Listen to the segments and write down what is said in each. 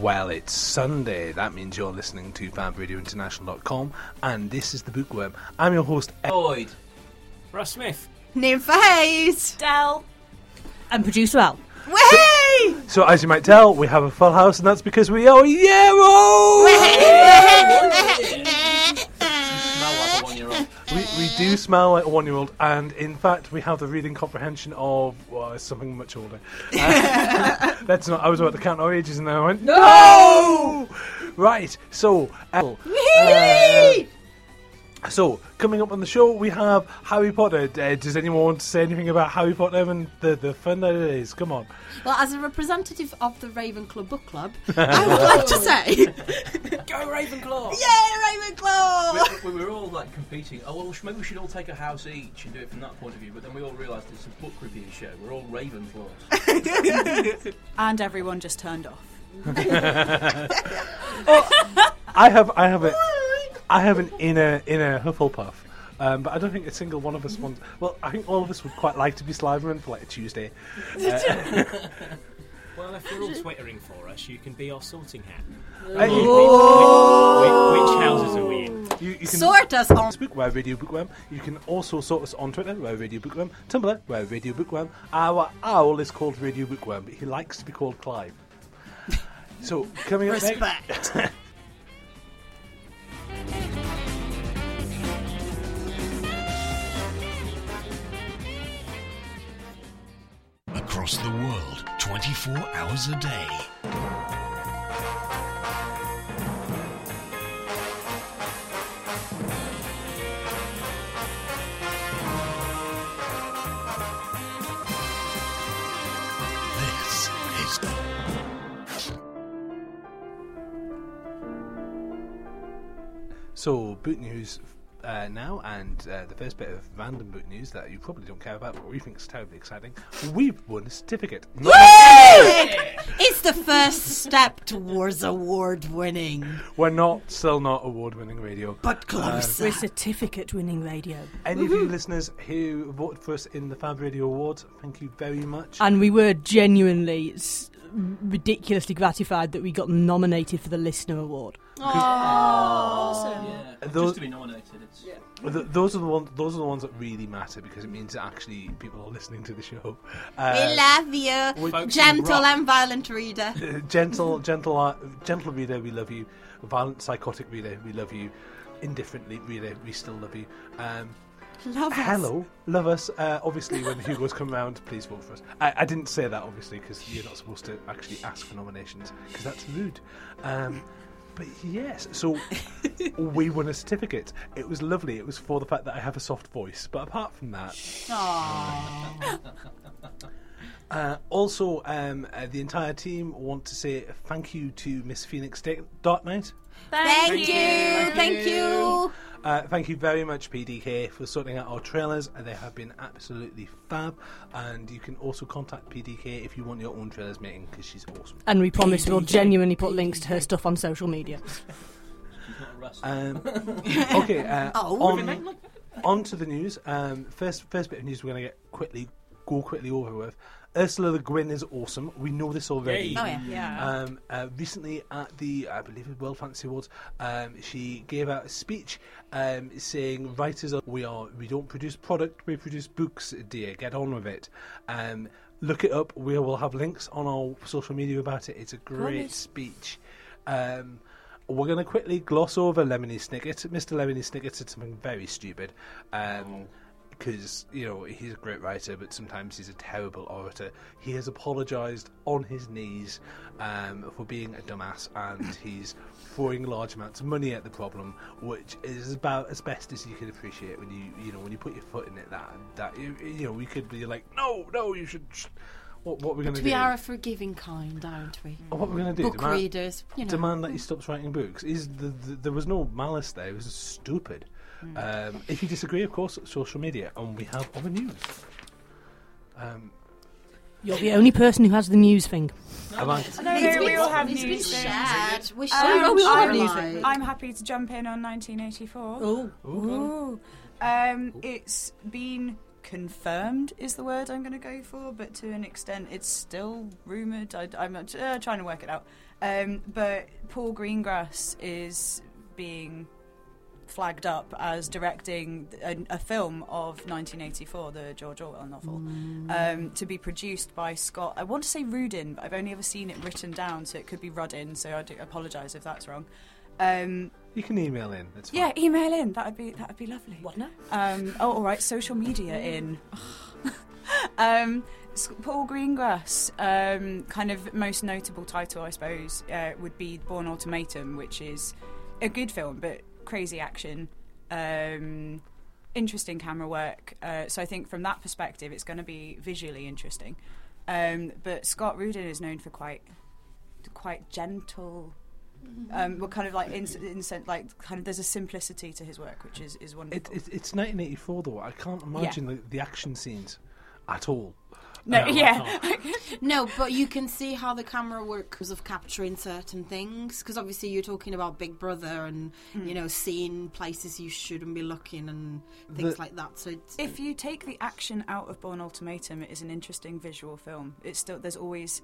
Well, it's Sunday. That means you're listening to FabRadioInternational.com, and this is the Bookworm. I'm your host. Ed- Boyd. Russ Smith. Ninfa Hayes. Del. And producer Al. Way! So, as you might tell, we have a full house, and that's because we are Yarrow! Smell like a one-year-old. We, we do smell like a one year old, and in fact, we have the reading comprehension of well, something much older. Uh, that's not. I was about to count our ages, and then I went, No! Right, so. Elle, uh, so, coming up on the show, we have Harry Potter. Uh, does anyone want to say anything about Harry Potter and the, the fun that it is? Come on. Well, as a representative of the Ravenclaw Book Club, I would like to say, Go Ravenclaw! Yay, Ravenclaw! we, we were all like competing. Oh well, maybe we should all take a house each and do it from that point of view. But then we all realised it's a book review show. We're all Ravenclaws. And everyone just turned off. I have, I have a, I have an inner inner Hufflepuff, um, but I don't think a single one of us wants. Well, I think all of us would quite like to be Slytherin for like a Tuesday. Well, if you're all twittering for us, you can be our sorting hat. Uh, you- Which, which houses are we in? you, you can Sort us on. Facebook, where Radio Bookworm. You can also sort us on Twitter, where Radio Bookworm. Tumblr, where Radio Bookworm. Our owl is called Radio Bookworm, but he likes to be called Clive. So, coming up next. Respect. Across the world, 24 hours a day. This is So, boot news uh, now, and uh, the first bit of random boot news that you probably don't care about, but we think is terribly exciting. We've won a certificate. Woo! It's the first step towards award winning, We're not, still not award-winning radio. but close. We're certificate winning radio. Any of you listeners who voted for us in the Fab Radio Awards, thank you very much. And we were genuinely s- ridiculously gratified that we got nominated for the Listener Award. Yeah. Those- Just to be nominated. It's Th- those are the ones. Those are the ones that really matter because it means that actually people are listening to the show. Uh, we love you, Folks gentle and violent reader. uh, gentle, gentle, uh, gentle reader, we love you. Violent, psychotic reader, we love you. Indifferently reader, we still love you. Um, Love us. hello, love us. Uh, obviously, when Hugo's come round, please vote for us. I, I didn't say that obviously because you're not supposed to actually ask for nominations because that's rude. Um, but yes, so we won a certificate. It was lovely. It was for the fact that I have a soft voice. But apart from that, Uh, also, um, uh, the entire team want to say thank you to Miss Phoenix Da- Dark Knight. Thank, you, thank you. Uh, thank you very much, PDK, for sorting out our trailers. Uh, They have been absolutely fab. And you can also contact PDK if you want your own trailers making because she's awesome. And we promise we'll genuinely put links to her stuff on social media. she's not a Russ. Um, okay, uh, Oh. on, on to the news. Um, first, first bit of news we're going to get quickly, go quickly over with. Ursula Le Guin is awesome. We know this already. Yay. Oh yeah. Yeah. Um, uh, recently at the, I believe, it World Fantasy Awards, um, she gave out a speech um, saying, "Writers, are, we are, we don't produce product, we produce books, dear. Get on with it." Um, look it up. We will have links on our social media about it. It's a great Promise. speech. Um, we're going to quickly gloss over Lemony Snicket. Mr. Lemony Snicket said something very stupid. Um, because you know he's a great writer, but sometimes he's a terrible orator. He has apologised on his knees um, for being a dumbass, and he's throwing large amounts of money at the problem, which is about as best as you can appreciate when you you know when you put your foot in it. That that you, you know we could be like, no, no, you should. What, what are we going to do? We are a forgiving kind, aren't we? what are we going to do? Book Demand- readers, you know. demand that he stops writing books. Is the, the, there was no malice there? It was stupid. Um, if you disagree, of course, social media, and we have other news. Um, You're the only person who has the news thing. Am I- No, It's no, we been- all have it's been news things. shared. We Um, shared. Oh, we all have I'm- news things. I'm happy to jump in on 1984. Oh, Ooh. Um, it's been confirmed is the word I'm going to go for, but to an extent, it's still rumored. I, am uh, trying to work it out. Um, but Paul Greengrass is being flagged up as directing a, a film of 1984, the George Orwell novel, um, to be produced by Scott. I want to say Rudin, but I've only ever seen it written down, so it could be Rudin. So I do apologise if that's wrong. Um, You can email in. It's fine. yeah, email in. That'd be that'd be lovely. what now? Um, oh, all right. Social media in. um, S- Paul Greengrass. Um, kind of most notable title, I suppose, uh, would be Bourne Ultimatum, which is a good film, but crazy action. Um, interesting camera work. Uh, so I think from that perspective, it's going to be visually interesting. Um, but Scott Rudin is known for quite quite gentle. Um, well, kind of like in, in like kind of there's a simplicity to his work, which is is It, wonderful. it, it's 1984 though. I can't imagine the, the action scenes at all. No, No, yeah. No, but you can see how the camera works of capturing certain things. Because obviously you're talking about Big Brother and Hmm. you know seeing places you shouldn't be looking and things The- like that. So it's, if you take the action out of Bourne Ultimatum, it is an interesting visual film. It's still there's always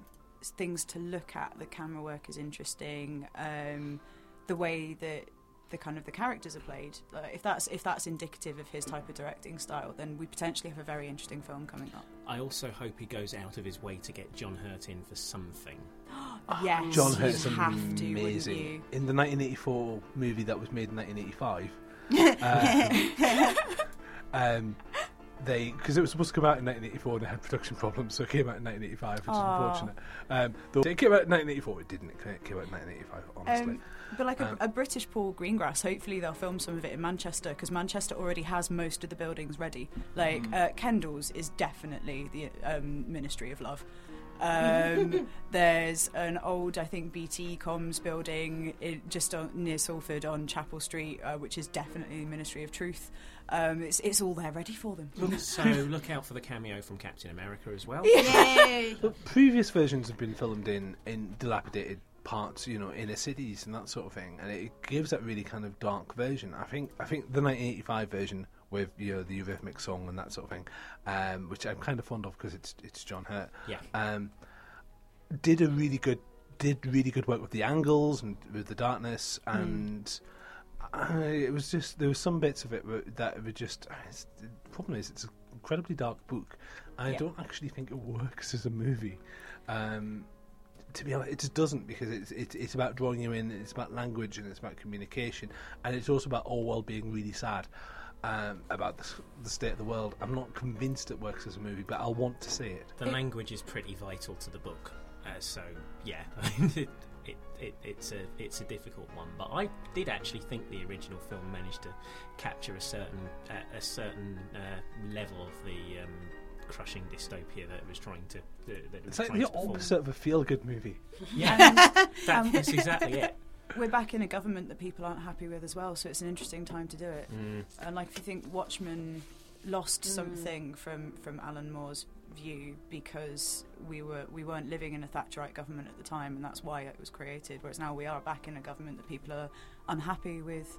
things to look at. The camera work is interesting. Um, the way that the kind of the characters are played. Like, if that's if that's indicative of his type of directing style, then we potentially have a very interesting film coming up. I also hope he goes out of his way to get John Hurt in for something. yes, John you Hurt's have to, amazing. you? In the 1984 movie that was made in 1985, uh, um, they because it was supposed to come out in 1984 and they had production problems, so it came out in 1985, which is unfortunate. Um, though it came out in 1984, it didn't. It came out in 1985, honestly. Um, but like a, Um, a British Paul Greengrass, hopefully they'll film some of it in Manchester because Manchester already has most of the buildings ready. Like Mm. uh, Kendall's is definitely the um, Ministry of Love. Um, there's an old, I think, BT Comms building it, just on, near Salford on Chapel Street, uh, which is definitely the Ministry of Truth. Um, it's, it's all there ready for them. so look out for the cameo from Captain America as well. Yay! But previous versions have been filmed in, in dilapidated parts, you know, inner cities and that sort of thing, and it gives that really kind of dark version. I think I think the 1985 version with you know the Eurythmic song and that sort of thing, um, which I'm kind of fond of because it's it's John Hurt. Yeah. Um, did a really good did really good work with the angles and with the darkness and. Uh, it was just there were some bits of it that were just. It's, the problem is it's an incredibly dark book. I Yeah. don't actually think it works as a movie. Um, to be honest, it just doesn't because it's, it's it's about drawing you in. It's about language and it's about communication, and it's also about Orwell being really sad um, about the, the state of the world. I'm not convinced it works as a movie, but I'll want to see it. The language is pretty vital to the book, uh, so yeah, it, it, it, it's a it's a difficult one. But I did actually think the original film managed to capture a certain uh, a certain uh, level of the um, crushing dystopia that it was trying to that that it was It's like the to perform. opposite of a feel-good movie. Yeah, that, that's exactly it. We're back in a government that people aren't happy with as well, so it's an interesting time to do it. Mm. And like, if you think Watchmen lost something from from Alan Moore's view because we were we weren't living in a Thatcherite government at the time, and that's why it was created. Whereas now we are back in a government that people are unhappy with,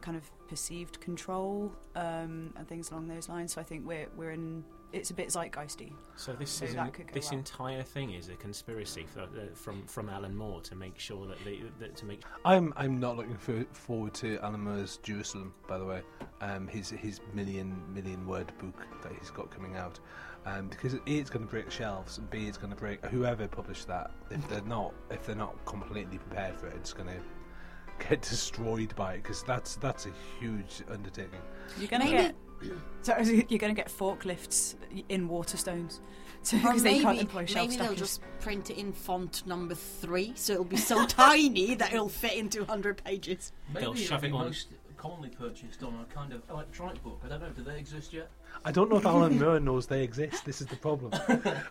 kind of perceived control um, and things along those lines. So I think we're we're in. It's a bit zeitgeisty. So this So is an- this well. entire thing is a conspiracy for, uh, from from Alan Moore to make sure that, they, that to make I'm I'm not looking for, forward to Alan Moore's Jerusalem, by the way. Um, his his million million word book that he's got coming out, um, because a it's going to break shelves, and b it's going to break whoever published that. If they're not if they're not completely prepared for it, it's going to get destroyed by it because that's that's a huge undertaking. You're gonna get. So you're going to get forklifts in Waterstones because they can't maybe, employ shelf maybe they'll just print it in font number three, so it'll be so tiny that it'll fit into 100 pages. Maybe They'll shove it'll it be on. most commonly purchased on a kind of electronic book. I don't know, do they exist yet? I don't know if Alan Moore knows they exist. This is the problem.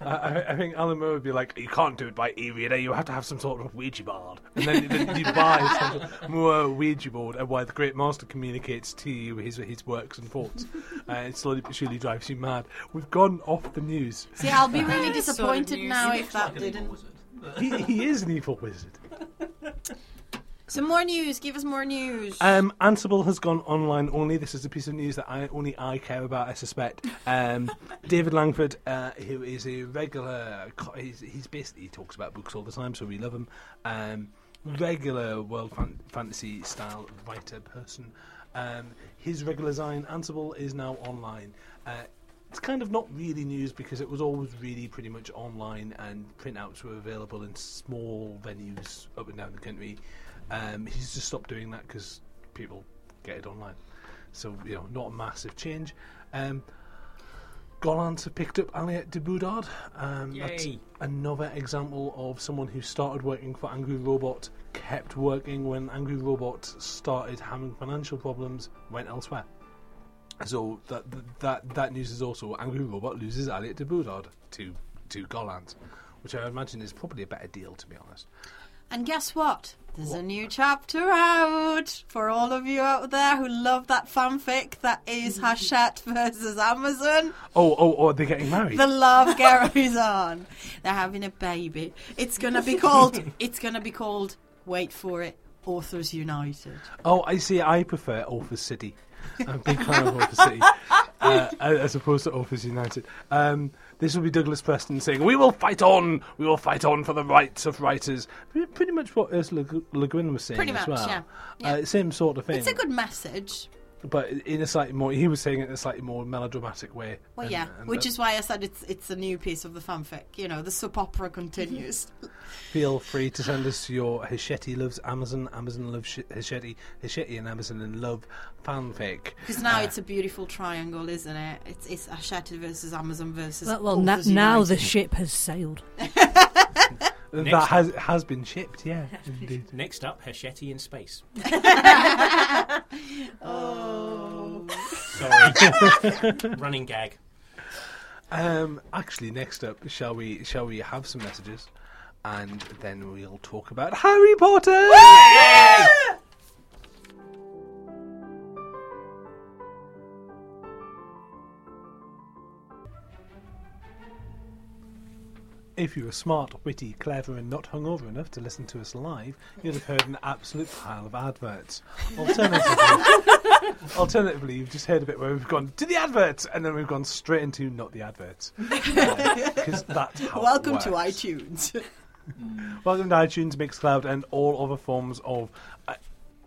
I, I, I think Alan Moore would be like, "You can't do it by e-reader. You have to have some sort of Ouija board." And then, then you buy some Moore Ouija board, and why the Great Master communicates to you his his works and thoughts. Uh, it slowly but surely drives you mad. We've gone off the news. See, I'll be really Sort of disappointed news. now if that like didn't. He, he is an evil wizard. Some more news. Give us more news. Um, Ansible has gone online only. This is a piece of news that I only I care about. I suspect. Um, David Langford, uh, who is a regular, he's, he's basically he talks about books all the time, so we love him. Um, regular world fan- fantasy style writer person. Um, his regular design Ansible is now online. Uh, it's kind of not really news because it was always really pretty much online and printouts were available in small venues up and down the country. Um, he's just stopped doing that because people get it online. So, you know, not a massive change. Um, Gollancz have picked up Aliette de Bodard. Um, that's another example of someone who started working for Angry Robot, kept working when Angry Robot started having financial problems, went elsewhere. So that that that news is also Angry Robot loses Aliette de Bodard to to Gollancz, which I imagine is probably a better deal, to be honest. And guess what? There's a new chapter out for all of you out there who love that fanfic that is Hachette versus Amazon. Oh, oh, oh, they're getting married. The love carries on. They're having a baby. It's gonna be called. It's gonna be called. Wait for it. Authors United. Oh, I see. I prefer Authors City. I'm a big fan of Authors City, uh, as opposed to Authors United. Um, this will be Douglas Preston saying, "We will fight on. We will fight on for the rights of writers." Pretty much what Ursula Le Guin was saying Pretty as much, well. yeah. Yeah. Uh, same sort of thing. It's a good message. But in a slightly more. He was saying it in a slightly more melodramatic way. Well, and- yeah, and which that- is why I said it's it's a new piece of the fanfic. You know, the soap opera continues. Feel free to send us your Hachette loves Amazon, Amazon loves Sh- Hachette, Hachette and Amazon and love fanfic. Because now Uh, it's a beautiful triangle, isn't it? It's it's Hachette versus Amazon versus. Well, well na- now the ship has sailed. that Next- has has been shipped. Yeah, indeed. Next up, Hachette in space. Oh. Sorry. Running gag. Um, actually, next up, shall we shall we have some messages, and then we'll talk about Harry Potter. If you were smart, witty, clever, and not hungover enough to listen to us live, you'd have heard an absolute pile of adverts. Alternatively, alternatively, you've just heard a bit where we've gone to the adverts, and then we've gone straight into not the adverts. Because that's how Welcome to iTunes. Welcome to iTunes, Mixcloud, and all other forms of.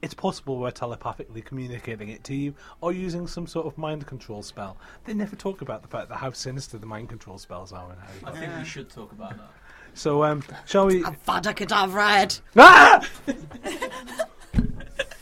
Uh, it's possible we're telepathically communicating it to you or using some sort of mind control spell. They never talk about the fact that how sinister the mind control spells are in Harry I Potter. think we should talk about that. So, um, shall we? Avada Kedavra Ed. Ah!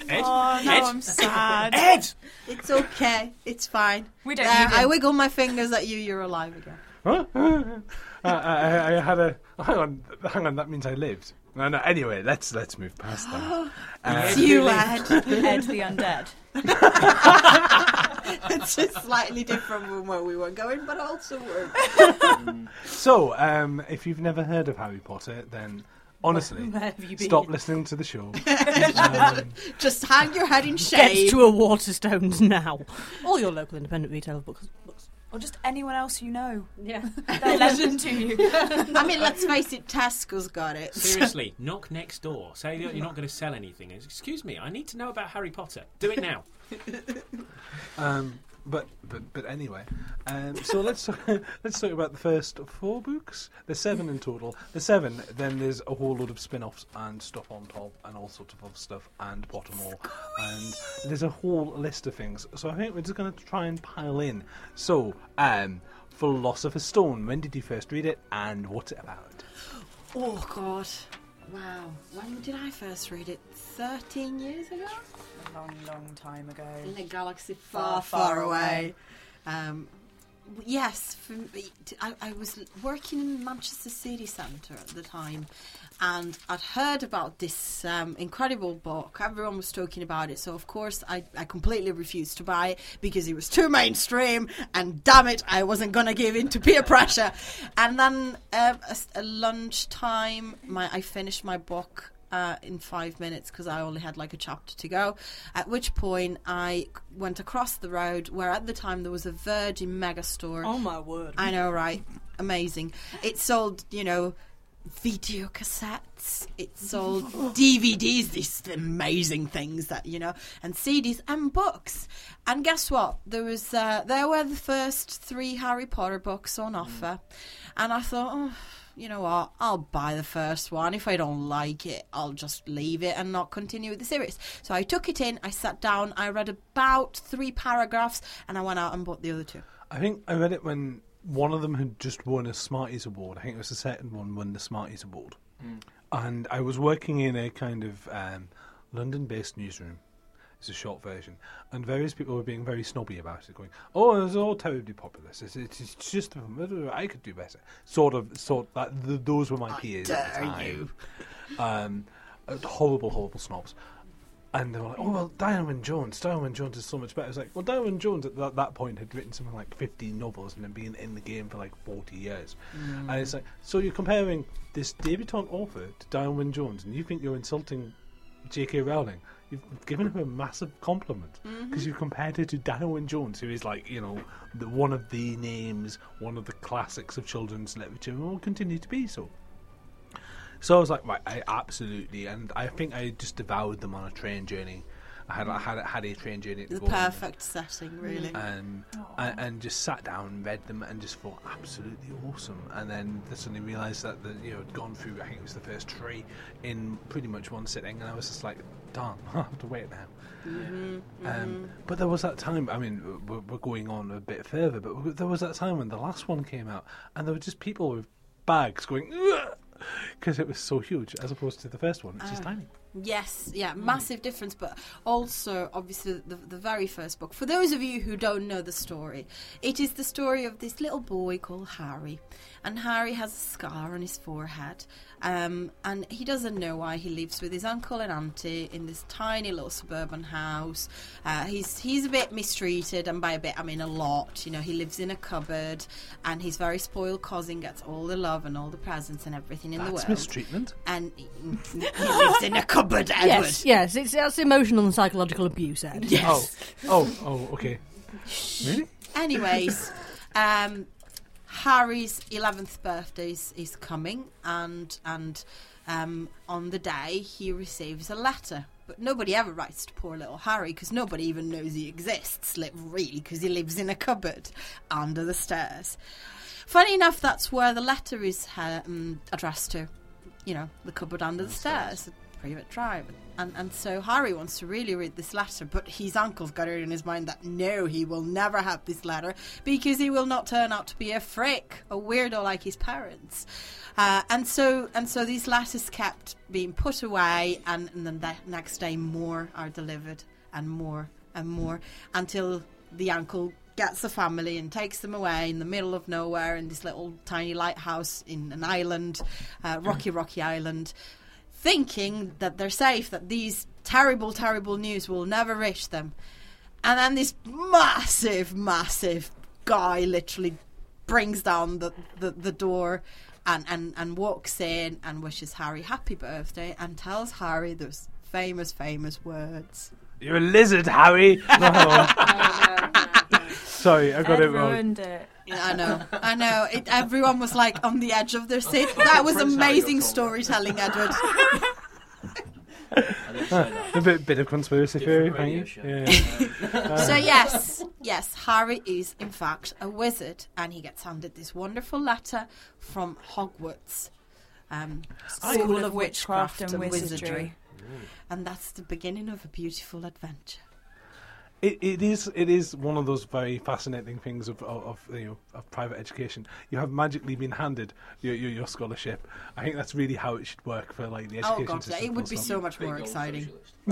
Ed? Oh no, Ed? I'm sad. Ed! It's okay. It's fine. We don't There, need I him. wiggle my fingers at you. You're alive again. Huh? Uh, I, I had a. Hang on, hang on. That means I lived. No, no. Anyway, let's let's move past that. Uh, It's you, Ed. Ed the undead. it's just slightly different from where we were going, but also works. so, um, if you've never heard of Harry Potter, then honestly, Where have you been? stop listening to the show. um, Just hang your head in Get shame. to a Waterstones now. All your local independent retailer books. books. Or just anyone else you know. Yeah. They'll listen to you. I mean, let's face it, Tesco's got it. Seriously, knock next door. Say that you're not going to sell anything. Excuse me, I need to know about Harry Potter. Do it now. Um, but but but anyway, um, so let's talk, let's talk about the first four books. There's seven in total. There's seven. Then there's a whole load of spin-offs and stuff on top, and all sorts of other stuff, and Pottermore, and there's a whole list of things. So I think we're just going to try and pile in. So, um, Philosopher's Stone. When did you first read it, and what's it about? Oh God! Wow. When did I first read it? Thirteen years ago. A long, long time ago. In a galaxy Far, far, far, far away. Um, Yes, for me, I, I was working in Manchester City Centre at the time, and I'd heard about this um, incredible book. Everyone was talking about it, so of course I, I completely refused to buy it because it was too mainstream, and damn it, I wasn't going to give in to peer pressure. And then uh, a, a lunchtime, my I finished my book uh, in five minutes because I only had like a chapter to go. At which point I went across the road where at the time there was a Virgin mega store. Oh my word! I know, right? Amazing. It sold, you know, video cassettes. It sold DVDs. These amazing things that you know, and CDs and books. And guess what? There was uh, there were the first three Harry Potter books on offer, and I thought. Oh, you know what? I'll buy the first one. If I don't like it, I'll just leave it and not continue with the series. So I took it in, I sat down, I read about three paragraphs, and I went out and bought the other two. I think I read it when one of them had just won a Smarties Award. I think it was the second one won the Smarties Award. And I was working in a kind of um, London based newsroom. It's a short version. And various people were being very snobby about it, going, oh, it's all terribly popular. It's, it's, it's just, I could do better. Sort of, sort that, th those were my peers at the time. you. Um, uh, horrible, horrible snobs. And they were like, oh, well, Wynne Jones. Wynne Jones is so much better. It's like, well, Diana Jones at that, that point had written something like 15 novels and had been in the game for like 40 years. And it's like, so you're comparing this debutante author to Wynne Jones and you think you're insulting J.K. Rowling. You've given her a massive compliment mm-hmm. because you've compared her to Diana Wynne Jones, who is like, you know, the, one of the names, one of the classics of children's literature, and will continue to be so. So I was like, right, I absolutely, and I think I just devoured them on a train journey. I had I had had a train journey The perfect setting, really. um, and, and just sat down, and read them, and just thought absolutely awesome. And then suddenly realised that the, you know had gone through. I think it was the first three in pretty much one sitting, and I was just like, darn, I have to wait now. Um, but there was that time. I mean, we're, we're going on a bit further, but there was that time when the last one came out, and there were just people with bags going because it was so huge, as opposed to the first one, which is tiny. Yes, yeah, massive difference, but also obviously the, the very first book. For those of you who don't know the story, it is the story of this little boy called Harry, and Harry has a scar on his forehead, um, and he doesn't know why he lives with his uncle and auntie in this tiny little suburban house. Uh, he's he's a bit mistreated, and by a bit I mean a lot. You know, he lives in a cupboard, and his very spoiled cousin gets all the love and all the presents and everything in the That's world mistreatment. and he he lives in a cupboard, Edward. Yes, yes, it's that's emotional and psychological abuse, Ed. Yes. Oh, oh, oh, okay. Really? Anyways, um, Harry's eleventh birthday is, is coming, and and um, on the day he receives a letter. But nobody ever writes to poor little Harry because nobody even knows he exists, li- really, because he lives in a cupboard under the stairs. Funny enough, that's where the letter is um, addressed to. You know, the cupboard under the stairs, private drive. And, and so Harry wants to really read this letter, but his uncle's got it in his mind that no, he will never have this letter because he will not turn out to be a freak, a weirdo like his parents. Uh, and so and so these letters kept being put away, and, and then the next day more are delivered, and more and more until the uncle gets the family and takes them away in the middle of nowhere in this little tiny lighthouse in an island, uh, rocky, rocky island, thinking that they're safe, that these terrible, terrible news will never reach them. And then this massive, massive guy literally brings down the, the, the door and, and, and walks in and wishes Harry happy birthday and tells Harry those famous, famous words. You're a lizard, Harry. No. Sorry, I got Ed it wrong. ruined it. Yeah, I know, I know. It, everyone was like on the edge of their seat. That was Prince amazing storytelling, Edward. I didn't say that. A bit, bit of conspiracy theory, Different thank you. Yeah. So yes, yes, Harry is in fact a wizard, and he gets handed this wonderful letter from Hogwarts, um, School of Witchcraft and Wizardry, and that's the beginning of a beautiful adventure. It, it is it is one of those very fascinating things of, of, of you know of private education. You have magically been handed your, your, your scholarship. I think that's really how it should work for like the education Oh god, system. it would be so much more exciting.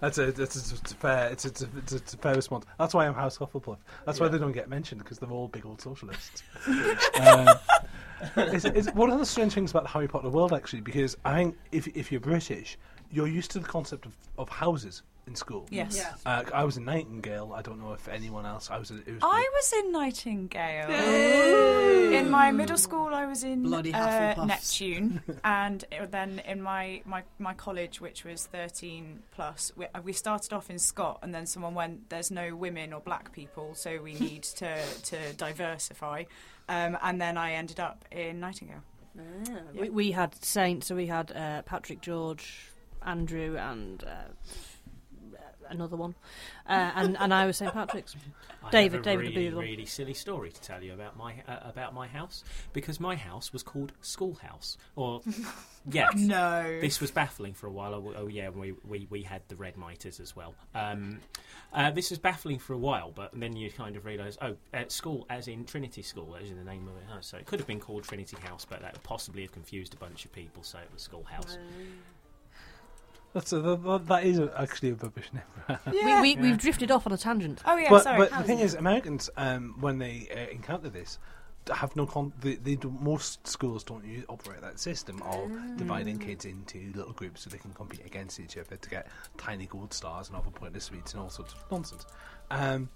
That's a that's a, it's a fair it's a, it's, a, it's, a, it's a fair response. That's why I'm House Hufflepuff. That's why they don't get mentioned because they're all big old socialists. um, it's, it's one of the strange things about the Harry Potter world actually because I think if if you're British, you're used to the concept of, of houses in school. Yes. Yeah. Uh, I was in Nightingale. I don't know if anyone else. I was. It was I was in Nightingale. Hey. In my middle school, I was in Bloody uh, Neptune, and it- then in my, my, my college, which was thirteen plus, we, we started off in Scott, and then someone went, "There's no women or black people, so we need to to diversify," um, and then I ended up in Nightingale. We, we had Saint, so we had uh, Patrick George, Andrew, and uh, another one, uh, and and I was St Patrick's. I David- have a David would be really, the one. really silly story to tell you about my uh, about my house because my house was called Schoolhouse. Or yes, No. this was baffling for a while. Oh, oh yeah, we, we we had the red miters as well. Um, uh, this was baffling for a while, but then you kind of realise, oh, at school, as in Trinity School, as in the name of it. Oh, so it could have been called Trinity House, but that would possibly have confused a bunch of people. So it was Schoolhouse. That's a, that, that is actually a rubbish name. Yeah. We, we, Yeah. We've drifted off on a tangent. oh yeah, but sorry. but the thing is, Americans um, when they uh, encounter this. Have no con. They, they do, most schools don't use, operate that system of dividing kids into little groups so they can compete against each other to get tiny gold stars and other pointless sweets and all sorts of nonsense. Um,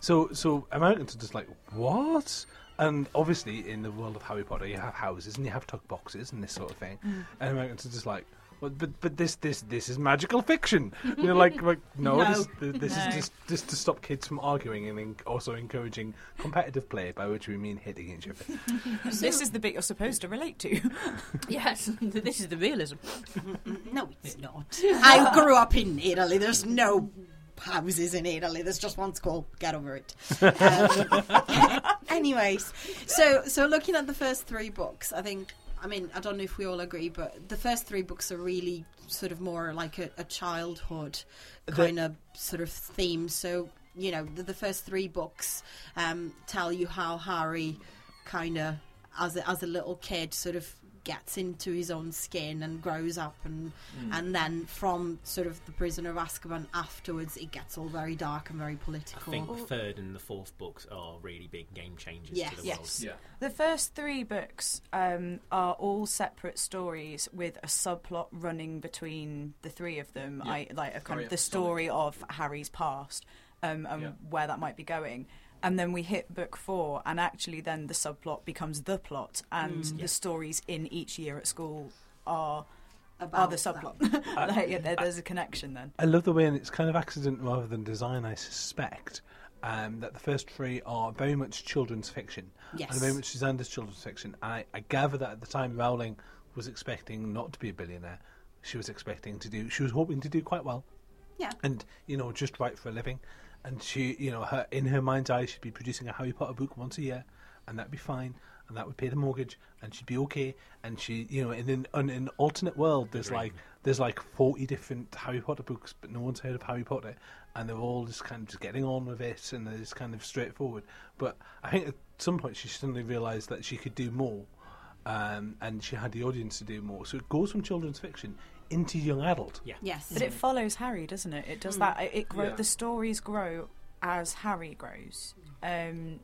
so so Americans are just like what? And obviously, in the world of Harry Potter, you have houses and you have tuck boxes and this sort of thing. And Americans are just like, well, but but this this this is magical fiction. You're like, like no, No. this, this, this No. is just just to stop kids from arguing and en- also encouraging competitive play, by which we mean hitting each other. this is the bit you're supposed to relate to. Yes, this is the realism. No, it's not. I grew up in Italy. There's no houses in Italy. There's just one school. Get over it. Um, anyways, so so looking at the first three books, I think. I mean, I don't know if we all agree, but the first three books are really sort of more like a, a childhood kind of sort of theme. So you know, the, the first three books um, tell you how Harry kind of, as a, as a little kid, sort of gets into his own skin and grows up and and then from sort of the prisoner of Azkaban afterwards it gets all very dark and very political. I think the third and the fourth books are really big game changers Yes. to the Yes. Yeah. The first three books um, are all separate stories with a subplot running between the three of them. Yeah. I like a kind Sorry, of the story of Harry's past um, and Yeah. where that might be going. And then we hit book four, and actually, then the subplot becomes the plot, and Mm. the stories in each year at school are are about the subplot. like, yeah, there, there's a connection then. I love the way, and it's kind of accident rather than design, I suspect, um, that the first three are very much children's fiction. Yes. And very much designed as children's fiction. I, I gather that at the time Rowling was expecting not to be a billionaire. She was expecting to do, she was hoping to do quite well. Yeah. And, you know, just write for a living. And she, you know, her in her mind's eye, she'd be producing a Harry Potter book once a year, and that'd be fine. And that would pay the mortgage, and she'd be okay. And she, you know, in an, in an alternate world, there's like there's like 40 different Harry Potter books, but no one's heard of Harry Potter, and they're all just kind of just getting on with it, and just kind of straightforward. But I think at some point she suddenly realised that she could do more, um, and she had the audience to do more. So it goes from children's fiction into young adult. Yeah. Yes. But it follows Harry, doesn't it? It does Mm. that. It, it grow, Yeah. The stories grow as Harry grows. Um,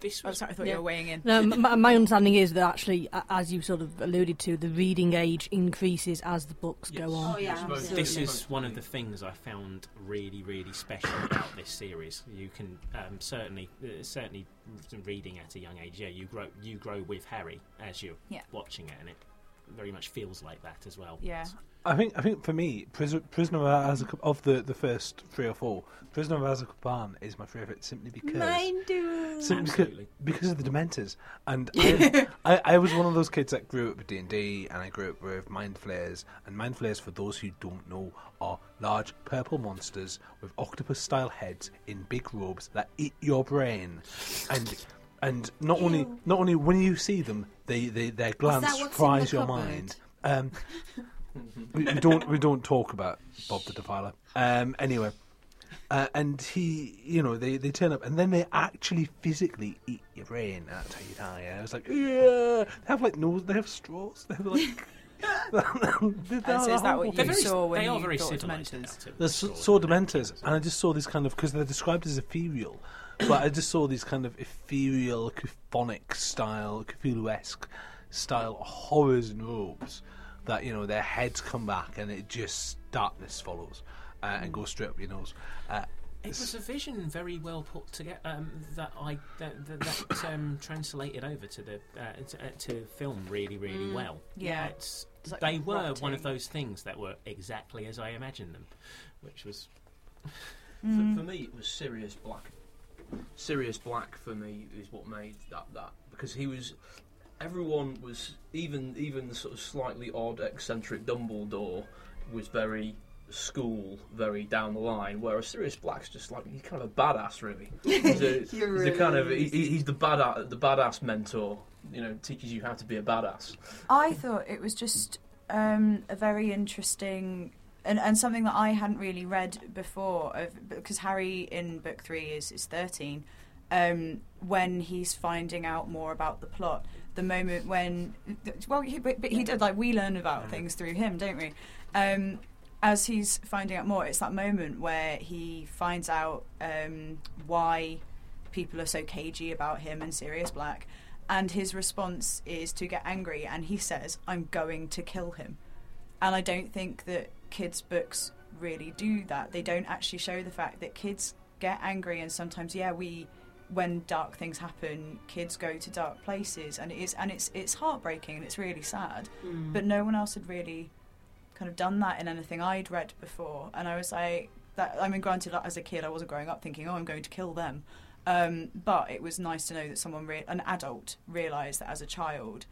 This oh, was sorry, I thought Yeah. you were weighing in. No, my, my understanding is that actually, as you sort of alluded to, the reading age increases as the books go on. Oh, yeah, It's absolutely. This is one of the things I found really, really special about this series. You can um, certainly, uh, certainly, reading at a young age, yeah, you grow, you grow with Harry as you're Yeah. watching it, and it very much feels like that as well. Yeah. I think I think for me, Pris- Prisoner of Azkaban of the, the first three or four, Prisoner of Azkaban is my favourite simply because Mine do. simply because, Absolutely. because of the Dementors. And I, I, I was one of those kids that grew up with D and D, and I grew up with Mind Flayers. And Mind Flayers, for those who don't know, are large purple monsters with octopus-style heads in big robes that eat your brain. And and not only not only when you see them, they, they their glance what's in the fries your cupboard? mind. Um, we, we don't we don't talk about Bob the Defiler. Um, anyway, uh, and he, you know, they, they turn up and then they actually physically eat your brain. That's how you die. I was like, yeah. They have like nose. They have straws. They have like They're And so is that what you very, saw when they are you very thought civilized Dementors? They're so, so dementors, and I just saw this kind of because they're described as ethereal, but I just saw these kind of ethereal, Cthulhu style, Cthulhu-esque style horrors and robes that you know their heads come back and it just darkness follows uh, and goes straight up your nose. Uh, It was a vision very well put together um, that I that, that, that um, translated over to the uh, to, uh, to film really really well. Yeah. it's, It's like they were one of those things that were exactly as I imagined them, which was Mm. For, for me, it was Sirius Black. Sirius Black for me is what made that that because he was. Everyone was even even the sort of slightly odd, eccentric Dumbledore was very school, very down the line. Whereas Sirius Black's just like he's kind of a badass, really. He's, a, He he's really a kind of he, he's the badass the badass mentor. You know, teaches you how to be a badass. I thought it was just um, a very interesting and, and something that I hadn't really read before of, because Harry in book three is, is 13 um, when he's finding out more about the plot the moment when well he, but, but he did like we learn about things through him don't we? Um, as he's finding out more it's that moment where he finds out um, why people are so cagey about him and Sirius Black and his response is to get angry and he says i'm going to kill him. And i don't think that kids books really do that they don't actually show the fact that kids get angry and sometimes yeah we when dark things happen kids go to dark places and it is and it's it's heartbreaking and it's really sad Mm. but no one else had really kind of done that in anything I'd read before. And I was like, that. I mean, granted, as a kid, I wasn't growing up thinking, "Oh, I'm going to kill them," um, but it was nice to know that someone, re- an adult, realised that as a child,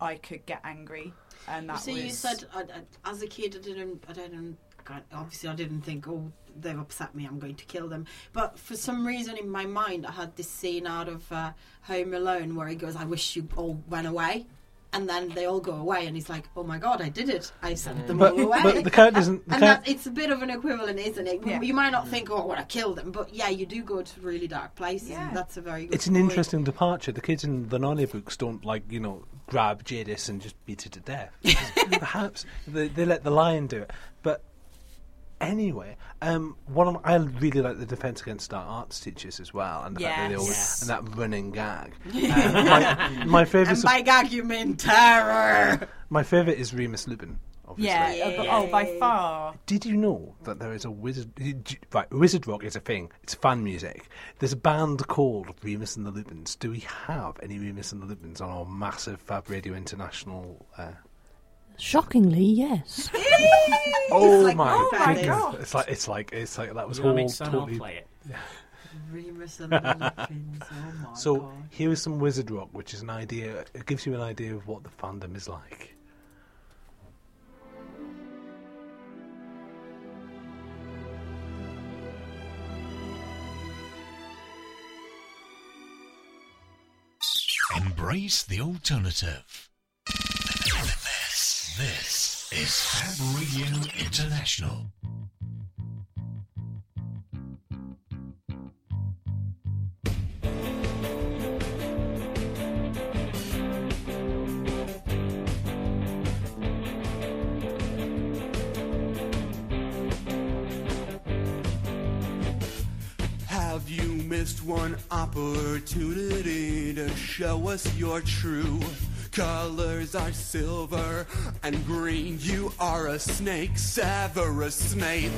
I could get angry, and that you see, was. you said I, I, as a kid, I didn't, I didn't. Obviously, I didn't think, oh, they've upset me. I'm going to kill them. But for some reason, in my mind, I had this scene out of uh, Home Alone where he goes, "I wish you all went away," and then they all go away, and he's like, "Oh my god, I did it! I sent them but, all away." but the character doesn't. The and char- that, it's a bit of an equivalent, isn't it? Yeah. You might not think, "Oh, I want to kill them," but yeah, you do go to really dark places. Yeah. And that's a very good. it's an point. interesting departure. The kids in the Narnia books don't like you know grab Jadis and just beat it to death. Perhaps they, they let the lion do it, but anyway, um, one of I really like the Defence Against Dark Arts teachers as well, and the fact that they always Yes. and that running gag. Um, my my favourite, And by gag, you mean terror. my favourite is Remus Lupin. Obviously. yeah, Yeah. uh, but- oh, by far. Did you know that there is a wizard? Right, wizard rock is a thing. It's fan music. There's a band called Remus and the Lupins. Do we have any Remus and the Lupins on our massive Fab Radio International? Uh... Shockingly, yes. Oh like, my, oh my. God. It's like it's like it's like that was You know, all I mean, son, I'll totally. play it. Remus and the Lupins. Oh my So god. here is some wizard rock, which is an idea. It gives you an idea of what the fandom is like. Embrace the alternative. This, this is Fab Radio International. Missed one opportunity to show us your true colors are silver and green? You are a snake, Severus Snape.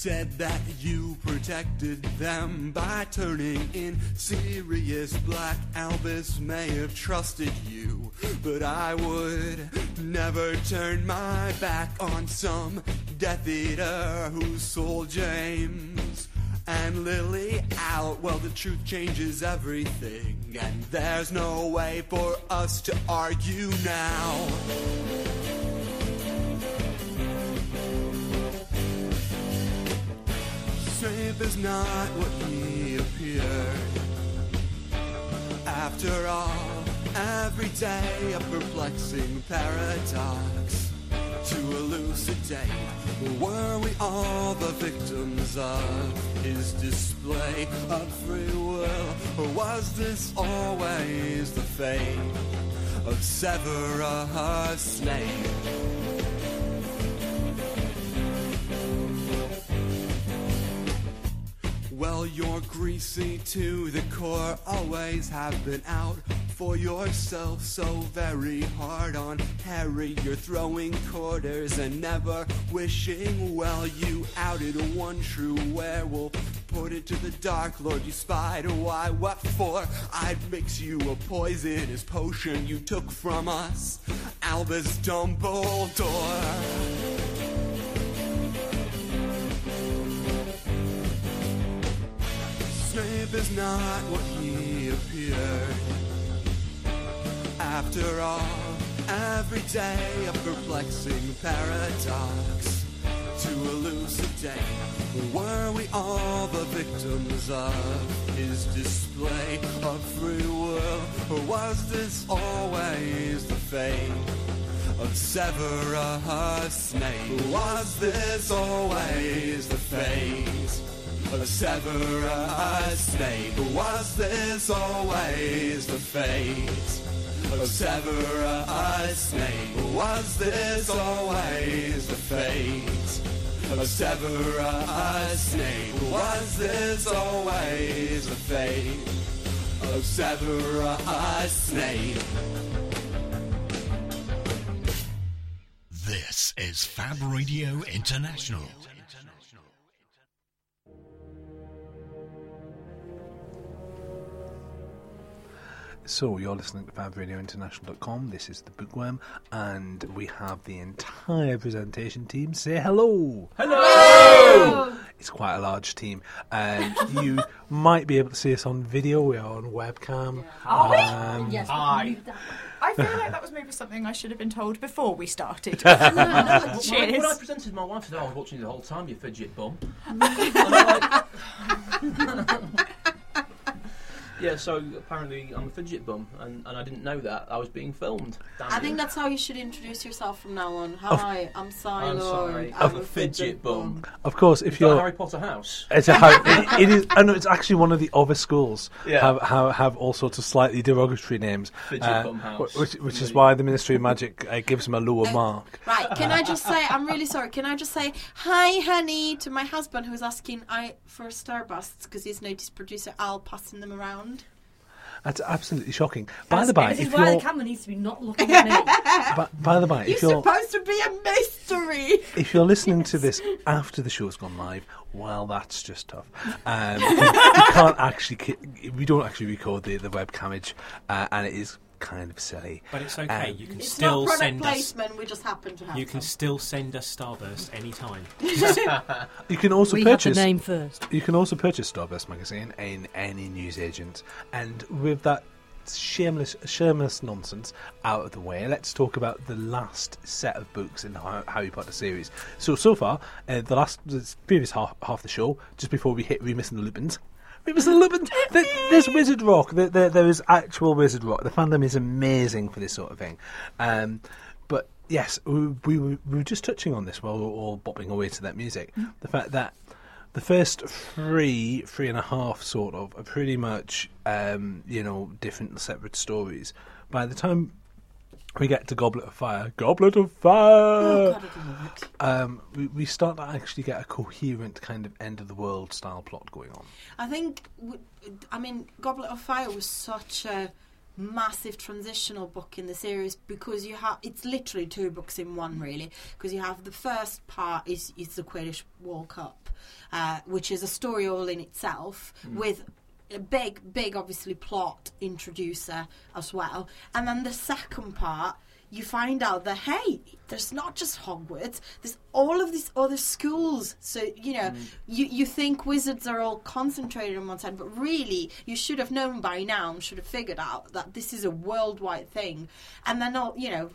Said that you protected them by turning in Sirius Black. Albus may have trusted you, but I would never turn my back on some Death Eater who sold James and Lily out. Well, the truth changes everything, and there's no way for us to argue now. Is not what he appeared. After all, every day a perplexing paradox. to elucidate. Were we all the victims of his display of free will? Or was this always the fate of Severus Snape? Well, you're greasy to the core, always have been out for yourself so very hard on Harry. You're throwing quarters and never wishing well. You outed one true werewolf, put it to the Dark Lord. You spied, why, what for? I'd mix you a poisonous potion you took from us, Albus Dumbledore. Is not what he appeared. After all, every day a perplexing paradox to elucidate. Were we all the victims of his display of free will? Or was this always the fate of Severus Snape? Was this always the fate? Severus Snape. Was this always the fate of Severus Snape? Was this always the fate of Severus Snape? Was this always the fate of Severus Snape? This is Fab Radio International. So you're listening to FabRadioInternational.com. This is the Bookworm, and we have the entire presentation team. Say hello. Hello! It's quite a large team, and you might be able to see us on video. We are on webcam. Are we? Um, Yes. Aye. I feel like that was maybe something I should have been told before we started. Well, when, I, Cheers. when I presented my wife today, I was watching you the whole time, you fidget bum. And I'm like- yeah, so apparently I'm a fidget bum, and, and I didn't know that. I was being filmed. Damn I it. think that's how you should introduce yourself from now on. Hi, I'm Si Lloyd. I'm sorry. I'm I'm a fidget bum. Of course, if Is that you're Harry Potter house? It's a how, it, it is. I know it's actually one of the other schools Yeah. have, have have all sorts of slightly derogatory names, Fidget uh, bum house. wh- which which is why the Ministry of Magic uh, gives them a lower Uh, mark. Right, can I just say, I'm really sorry, can I just say, hi, honey, to my husband who's asking I for Starbursts because he's noticed producer Al passing them around. That's absolutely shocking. By the by, this is if why you're the camera needs to be not looking at me. by, by the by, You're if you're supposed to be a mystery! if you're listening to this after the show's gone live, well, that's just tough. Um, we, we can't actually, ki- we don't actually record the the webcamage, uh, and it is kind of silly. But it's okay. Um, you can It's still not product send us. placement, we just happen to have You can some. still send us Starburst anytime. You can also we have purchase. the name first. You can also purchase Starburst magazine in any newsagent, and with that shameless, shameless nonsense out of the way, let's talk about the last set of books in the Harry Potter series. So so far, uh, the last, the previous half half the show, just before we hit Remus and the Lupins. Remus and the Lupins. There, there's Wizard Rock. There, there, there is actual Wizard Rock. The fandom is amazing for this sort of thing. Um, but yes, we, we, were- we were just touching on this while we were all bopping away to that music. The fact that the first three, three and a half, sort of, are pretty much, um, you know, different separate stories. By the time we get to Goblet of Fire, Goblet of Fire, Oh, God, I love it. um, we, we start to actually get a coherent kind of end of the world style plot going on. I think, w- I mean, Goblet of Fire was such a massive transitional book in the series because you have it's literally two books in one really because you have the first part is is the Quidditch World Cup uh, which is a story all in itself with a big big obviously plot introducer as well. And then the second part you find out that hey there's not just Hogwarts there's all of these other schools so you know mm. you you think wizards are all concentrated on one side but really you should have known by now and should have figured out that this is a worldwide thing and then all you know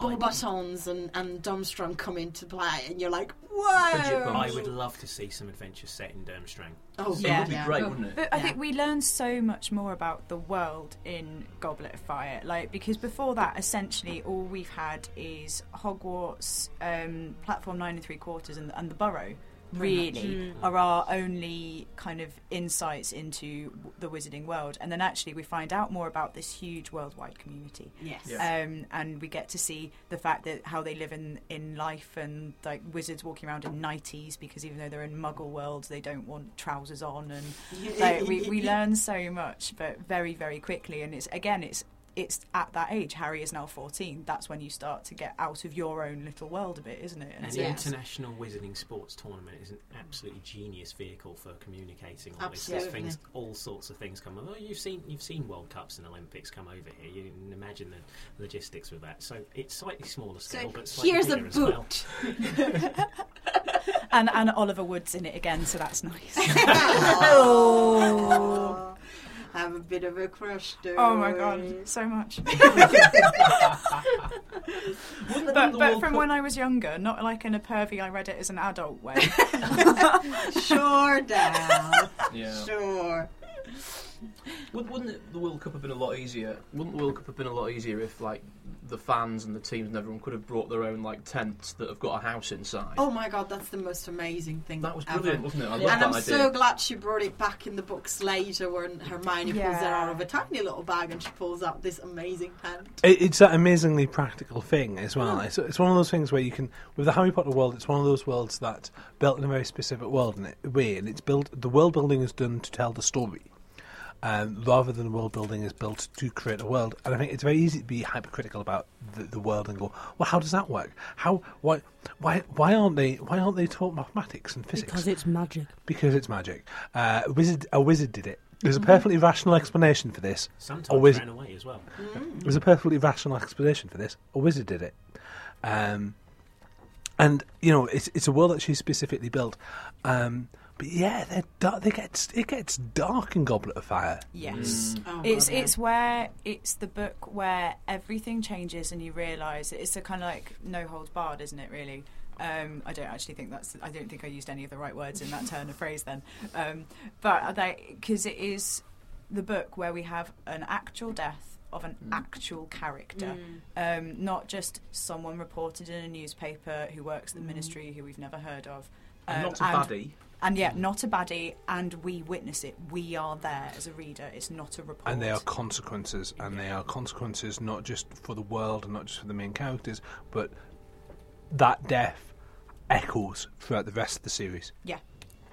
Beauxbatons and and Durmstrang come into play and you're like Fidget whoa. I would love to see some adventures set in Durmstrang. oh yeah, It would be yeah. great, wouldn't it? But I Yeah. think we learned so much more about the world in Goblet of Fire. Like because before that, essentially all we've had is Hogwarts, um, Platform Nine and Three Quarters, and, and the Burrow. Pretty much. Really, are our only kind of insights into w- the wizarding world, and then actually we find out more about this huge worldwide community. Yes. Yeah. Um, and we get to see the fact that how they live in, in life and like wizards walking around in nighties because even though they're in muggle worlds they don't want trousers on and like, we, we learn so much but very very quickly and it's again it's it's at that age harry is now 14 that's when you start to get out of your own little world a bit isn't it An And Yeah. international wizarding sports tournament is an absolutely genius vehicle for communicating all this. Absolutely. things, all sorts of things come. Oh, you've seen you've seen World Cups and Olympics come over here. You can imagine the logistics with that. So it's slightly smaller scale, So but slightly here's a bigger as well. boot. and, and oliver wood's in it again so that's nice oh. oh. Have a bit of a crush, though. oh my god so much but, but from Cup- when i was younger not like in a pervy i read it as an adult way Sure, Del. Yeah. Sure. Would, wouldn't it, the World Cup have been a lot easier? Wouldn't the World Cup have been a lot easier if, like, the fans and the teams and everyone could have brought their own like tents that have got a house inside? Oh my god, that's the most amazing thing. that was ever. brilliant, wasn't it? I love and that I'm idea. so glad she brought it back in the books later when Hermione pulls it Yeah. out of a tiny little bag and she pulls out this amazing tent. It, it's that amazingly practical thing as well. It's, it's one of those things where you can, with the Harry Potter world, it's one of those worlds that's built in a very specific world in it, way, and it's built. The world building is done to tell the story, um, rather than the world building is built to create a world. And I think it's very easy to be hypercritical about the, the world and go, well, how does that work? How why why why aren't they why aren't they taught mathematics and physics? Because it's magic. Because it's magic. Uh, a wizard a wizard did it. There's a perfectly rational explanation for this. Sometimes A wizard- ran away as well. There's a perfectly rational explanation for this. A wizard did it. Um, and you know, it's it's a world that she specifically built. Um, but yeah, they're dark, they get it gets dark in Goblet of Fire. yes Oh, It's God, yeah. it's where it's the book where everything changes and you realise it's a kind of like no holds barred, isn't it? Really. Um, I don't actually think that's. I don't think I used any of the right words in that turn of phrase then. Um, but because it is the book where we have an actual death of an actual character, um, not just someone reported in a newspaper who works at the ministry who we've never heard of. And Um, not a baddie. And yet, not a baddie, and we witness it. We are there as a reader. It's not a report. And they are consequences, and they are consequences not just for the world and not just for the main characters, but that death echoes throughout the rest of the series. yeah.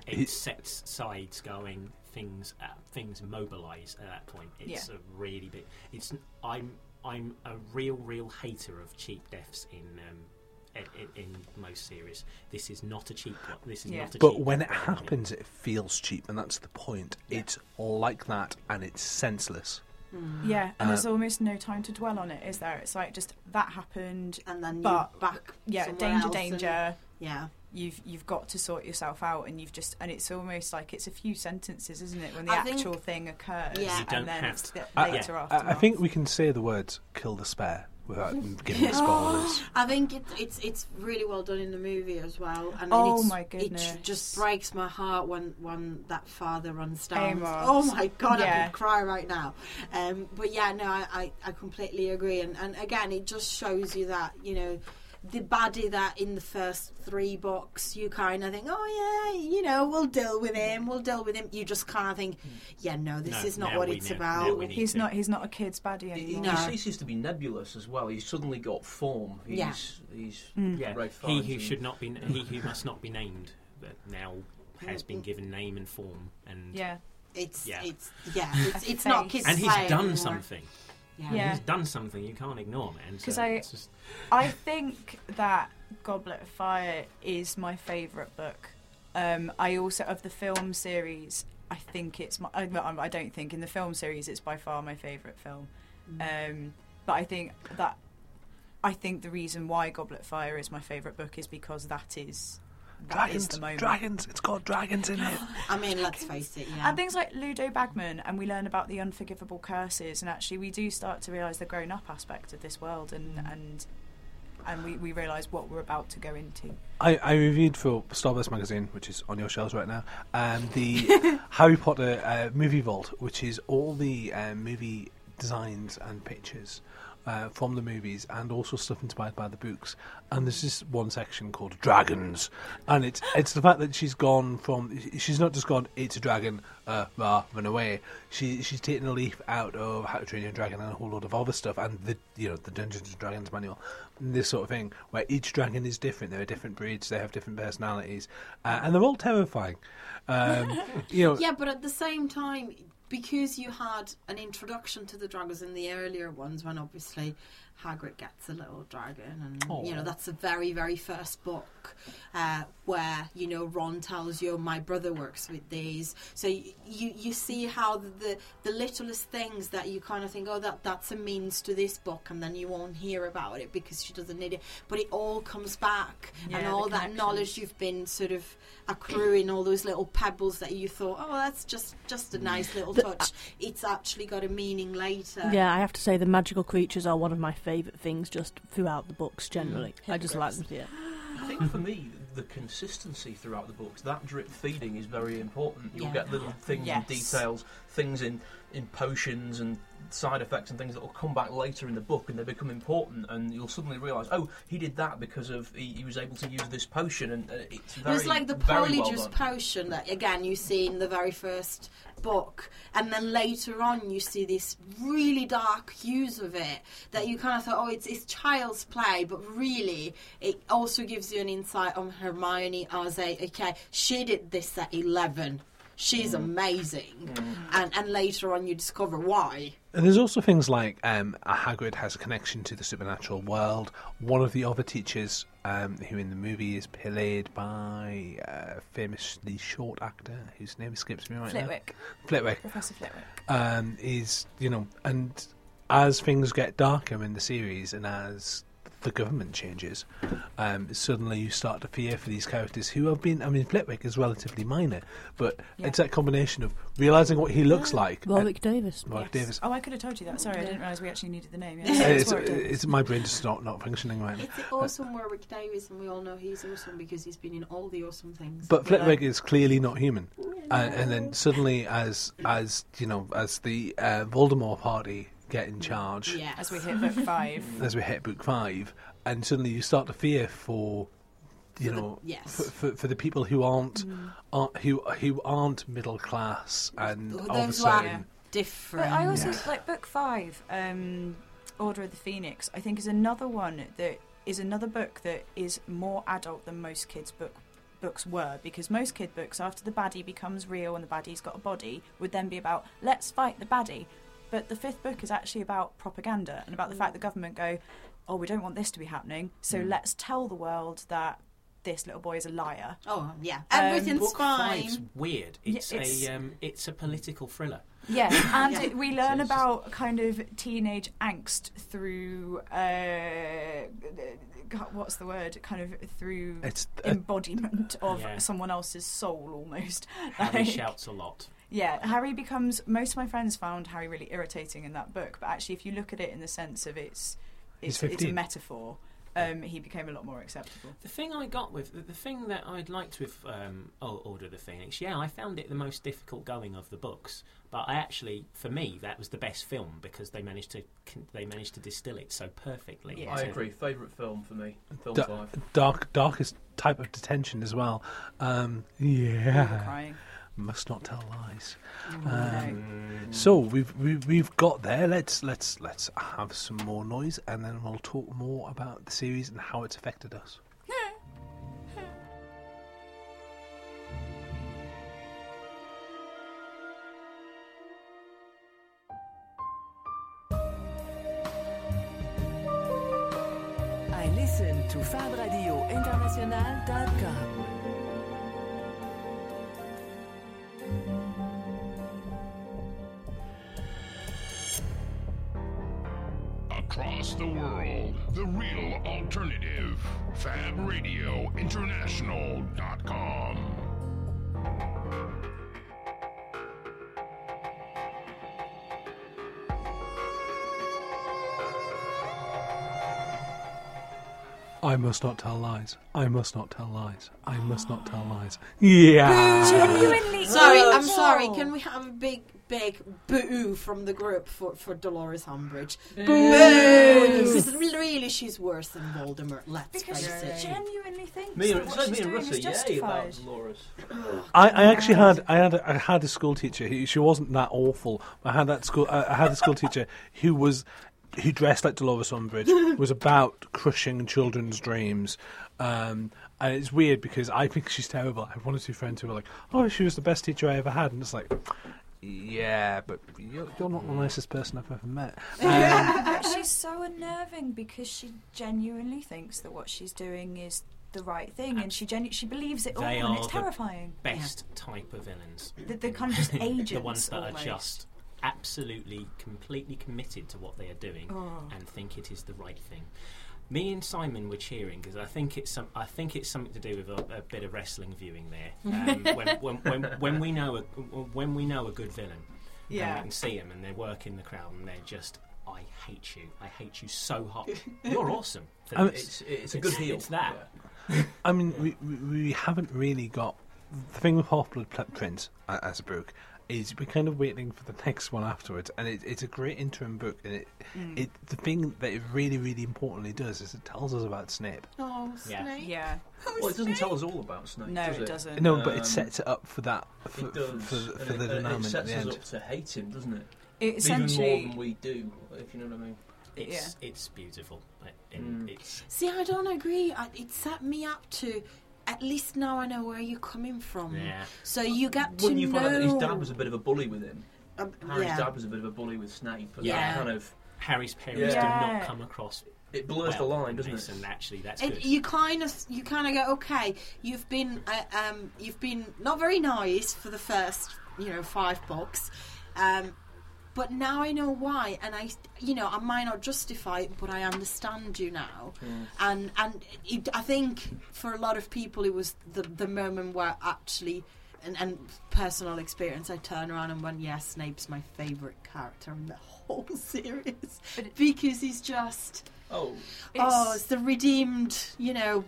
It It- sets sides going. Things uh, things mobilise at that point. It's Yeah. a really big. It's I'm I'm a real real hater of cheap deaths in. Um, in, in most series, this is not a cheap one. This is Yeah. not a cheap. But cheap when it by any means. happens, it feels cheap, and that's the point. It's like that, and it's senseless. Yeah, and Uh, there's almost no time to dwell on it, is there? It's like just that happened. And then But- you're back. Yeah, somewhere danger, and- danger. yeah. You've you've got to sort yourself out, and you've just and it's almost like it's a few sentences, isn't it, when the I think- actual thing occurs, Yeah. You don't and then have it's to- the later I, after. I think we can say the words "kill the spare" without giving the spoilers. I think it, it's it's really well done in the movie as well. And Oh it's, my It goodness. j- just breaks my heart when when that father runs down. Amos. Oh my god, I could cry right now. Um, but yeah, no, I, I, I completely agree. And, and again, it just shows you that you know. The baddie that in the first three books you kind of think, oh yeah, you know, we'll deal with him, we'll deal with him. You just kind of think, hmm. yeah, no, this No, is not what it's know- about. now we need he's to. not he's not a kid's baddie anymore. he No. ceases to be nebulous as well. He's suddenly got form. He's, Yeah. he's hmm. Yeah, Ray he who and- should not be he who must not be named, but now has been given name and form, and Yeah, It's Yeah. it's yeah, it's, it's not Face. kids and he's done anymore. something. Yeah. Yeah. He's done something you can't ignore, man. 'Cause So I- just, I think that Goblet of Fire is my favourite book. Um, I also of the film series. I think it's my. I, I don't think in the film series it's by far my favourite film. Um, but I think that I think the reason why Goblet of Fire is my favourite book is because that is that is Dragons, the moment. dragons. It's got dragons in it. I mean, let's face it, yeah. And things like Ludo Bagman, and we learn about the unforgivable curses, and actually we do start to realise the grown-up aspect of this world, and and and we, we realise what we're about to go into. I, I reviewed for Starburst magazine, which is on your shelves right now, um, the Harry Potter uh, movie vault, which is all the uh, movie designs and pictures uh, from the movies and also stuff inspired by the books. And there's this one section called dragons, and it's it's the fact that she's gone from she's not just gone it's a dragon, uh, rah, run away. She she's taken a leaf out of How to Train Your Dragon and a whole lot of other stuff, and the you know the Dungeons and Dragons manual, and this sort of thing, where each dragon is different. There are different breeds, they have different personalities, uh, and they're all terrifying. Um, you know, Yeah, but at the same time, because you had an introduction to the dragons in the earlier ones, when obviously Hagrid gets a little dragon, and you know that's the very, very first book uh, where you know Ron tells you my brother works with these. So you you, see how the, the littlest things that you kind of think, oh, that that's a means to this book, and then you won't hear about it because she doesn't need it. But it all comes back, Yeah, and all that knowledge you've been sort of accruing all those little pebbles that you thought, oh, that's just just a nice little The- touch. It's actually got a meaning later. Yeah, I have to say the magical creatures are one of my favourite things just throughout the books mm. generally. I just like them. Yeah. I think for me, the consistency throughout the books, that drip feeding is very important. You'll Yeah. get little things Yes. and details, things in, in potions and side effects and things that will come back later in the book and they become important and you'll suddenly realise, oh, he did that because of he, he was able to use this potion and uh, it's very, It's like the very well Polyjuice potion that again you see in the very first book, and then later on you see this really dark hues of it that you kind of thought, oh, it's it's child's play, but really it also gives you an insight on Hermione as a okay, she did this at eleven. She's Mm. amazing, and and later on you discover why. And there's also things like um, Hagrid has a connection to the supernatural world. One of the other teachers, um, who in the movie is played by a famously short actor whose name escapes me right Flitwick, now, Flitwick, Professor Flitwick. um, is you know, and as things get darker in the series, and as the government changes, um, suddenly you start to fear for these characters who have been. I mean, Flitwick is relatively minor, but Yeah. it's that combination of realizing what he looks like. Warwick Davis. Warwick Yes. Davis. Oh, I could have told you that. Sorry, I didn't realise we actually needed the name. Uh, Yes, it's, it's my brain just not, not functioning right now. It's the awesome Warwick Davis, and we all know he's awesome because he's been in all the awesome things. But You know? Flitwick is clearly not human, and, and then suddenly, as as you know, as the uh, Voldemort party get in charge, yeah, As we hit book five. as we hit book five, and suddenly you start to fear for, you For the- know, yes. for, for, for the people who aren't, aren't who who aren't middle class, and Those all of a sudden, different. But I also Yeah. like book five, um, Order of the Phoenix. I think is another one that is another book that is more adult than most kids' book books were because most kid books after the baddie becomes real and the baddie's got a body would then be about let's fight the baddie but the fifth book is actually about propaganda and about the fact the government go oh we don't want this to be happening so Mm. let's tell the world that this little boy is a liar Oh yeah, Um, everything's Book five's fine. weird. Yeah, It's, it's- a um, it's a political thriller. Yeah, and Yeah. it- we learn So it's just- about kind of teenage angst through uh, what's the word? Kind of through it's uh, embodiment of Yeah. someone else's soul, almost. Harry Like- shouts a lot. Yeah, Harry becomes. Most of my friends found Harry really irritating in that book, but actually, if you look at it in the sense of it's, it's, it's a metaphor. Um, he became a lot more acceptable. The thing I got with the, the thing that I'd liked with um, Order of the Phoenix, yeah, I found it the most difficult going of the books. But I actually, for me, that was the best film because they managed to they managed to distill it so perfectly. Yeah. I agree. Favourite film for me, film Da- five. dark darkest type of detention as well. Um, We were yeah, crying. Must not tell lies. Um, So we've we've, we've got there. Let's let's let's have some more noise, and then we'll talk more about the series and how it's affected us. I listen to FabRadioInternational.com. Across the world, the real alternative. FabRadioInternational.com. I must not tell lies. I must not tell lies. I must not tell lies. Yeah. Genuinely Sorry, I'm sorry. Can we have a big big boo from the group for, for Dolores Umbridge. Boo. Boo! Because really, she's worse than Voldemort. Let's Because face she it. genuinely thinks Me that and, what so she's me and doing Russ is are about justified. Dolores. I, I actually had I had I had a school teacher who she wasn't that awful. I had that school I I had a school teacher who was who dressed like Dolores Umbridge was about crushing children's dreams. Um, and it's weird because I think she's terrible. I have one or two friends who are like, "Oh, she was the best teacher I ever had," and it's like, "Yeah, but you're, you're not the nicest person I've ever met." Um, but she's so unnerving because she genuinely thinks that what she's doing is the right thing, and she genu- she believes it all, They and are it's the terrifying. Best type of villains. The- they're kind of just the ones that almost. are just absolutely, completely committed to what they are doing Oh. and think it is the right thing. Me and Simon were cheering because I think it's some. I think it's something to do with a, a bit of wrestling viewing there. Um, when, when, when, when we know a when we know a good villain, and Yeah. we can see them and they work in the crowd and they're just. I hate you. I hate you so hard. You're awesome. for I mean- this. It's it's a good heel. It's that. I mean, we, we, we haven't really got the thing with Half Blood Pl- Prince as a book is we're kind of waiting for the next one afterwards, and it, it's a great interim book. And it, Mm. it the thing that it really, really importantly does is it tells us about Snape. Oh, Yeah. Snape. Yeah. Well, it doesn't tell us all about Snape. No, does it it doesn't. No, but Um, it sets it up for that for, It does. for, for, and for it, the and it denouement at sets the us end. up to hate him, doesn't it? It Even more than we do, if you know what I mean. It's it's beautiful. Like, and Mm. It's See, I don't agree. I, it set me up to. At least now I know where you're coming from. yeah. So you get Wouldn't to you know. find out that his dad was a bit of a bully with him? Um, Harry's yeah. dad was a bit of a bully with Snape. And Yeah. kind of Harry's parents Yeah. do not come across it blurs well the line, doesn't it? And actually, that's And good. you kind of you kind of go okay. You've been uh, um, you've been not very nice for the first you know five books, um, but now I know why, and I you know I might not justify it, but I understand you now, and and it, I think for a lot of people it was the the moment where actually. And, and personal experience, I turned around and went, "Yes, Snape's my favourite character in the whole series. But because he's just Oh, oh, it's the redeemed, you know, He-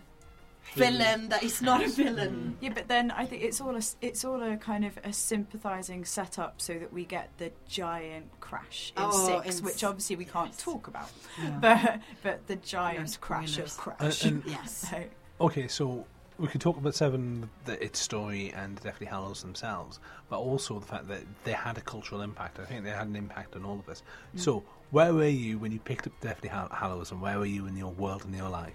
villain that he's not a villain. Mm-hmm. Yeah, but then I think it's all a, it's all a kind of a sympathising setup so that we get the giant crash in Oh, six, in which obviously we can't talk about. Yeah. But but the No giant crash of spoilers. crash. And- Yes. So, Okay, so we could talk about Seven, the, its story, and Deathly Hallows themselves, but also the fact that they had a cultural impact. I think they had an impact on all of us. Mm. So, where were you when you picked up Deathly Hall- Hallows, and where were you in your world and your life?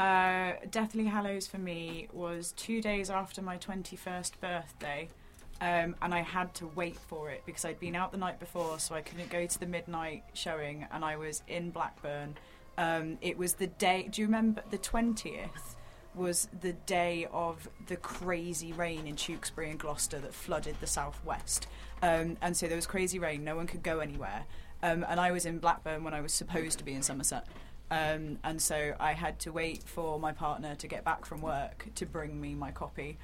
Uh, Deathly Hallows for me was two days after my 21st birthday, um, and I had to wait for it because I'd been out the night before, so I couldn't go to the midnight showing, and I was in Blackburn. Um, it was the day, do you remember the 20th? Was the day of the crazy rain in Tewkesbury and Gloucester that flooded the southwest. Um, and so there was crazy rain, no one could go anywhere. Um, and I was in Blackburn when I was supposed to be in Somerset. Um, and so I had to wait for my partner to get back from work to bring me my copy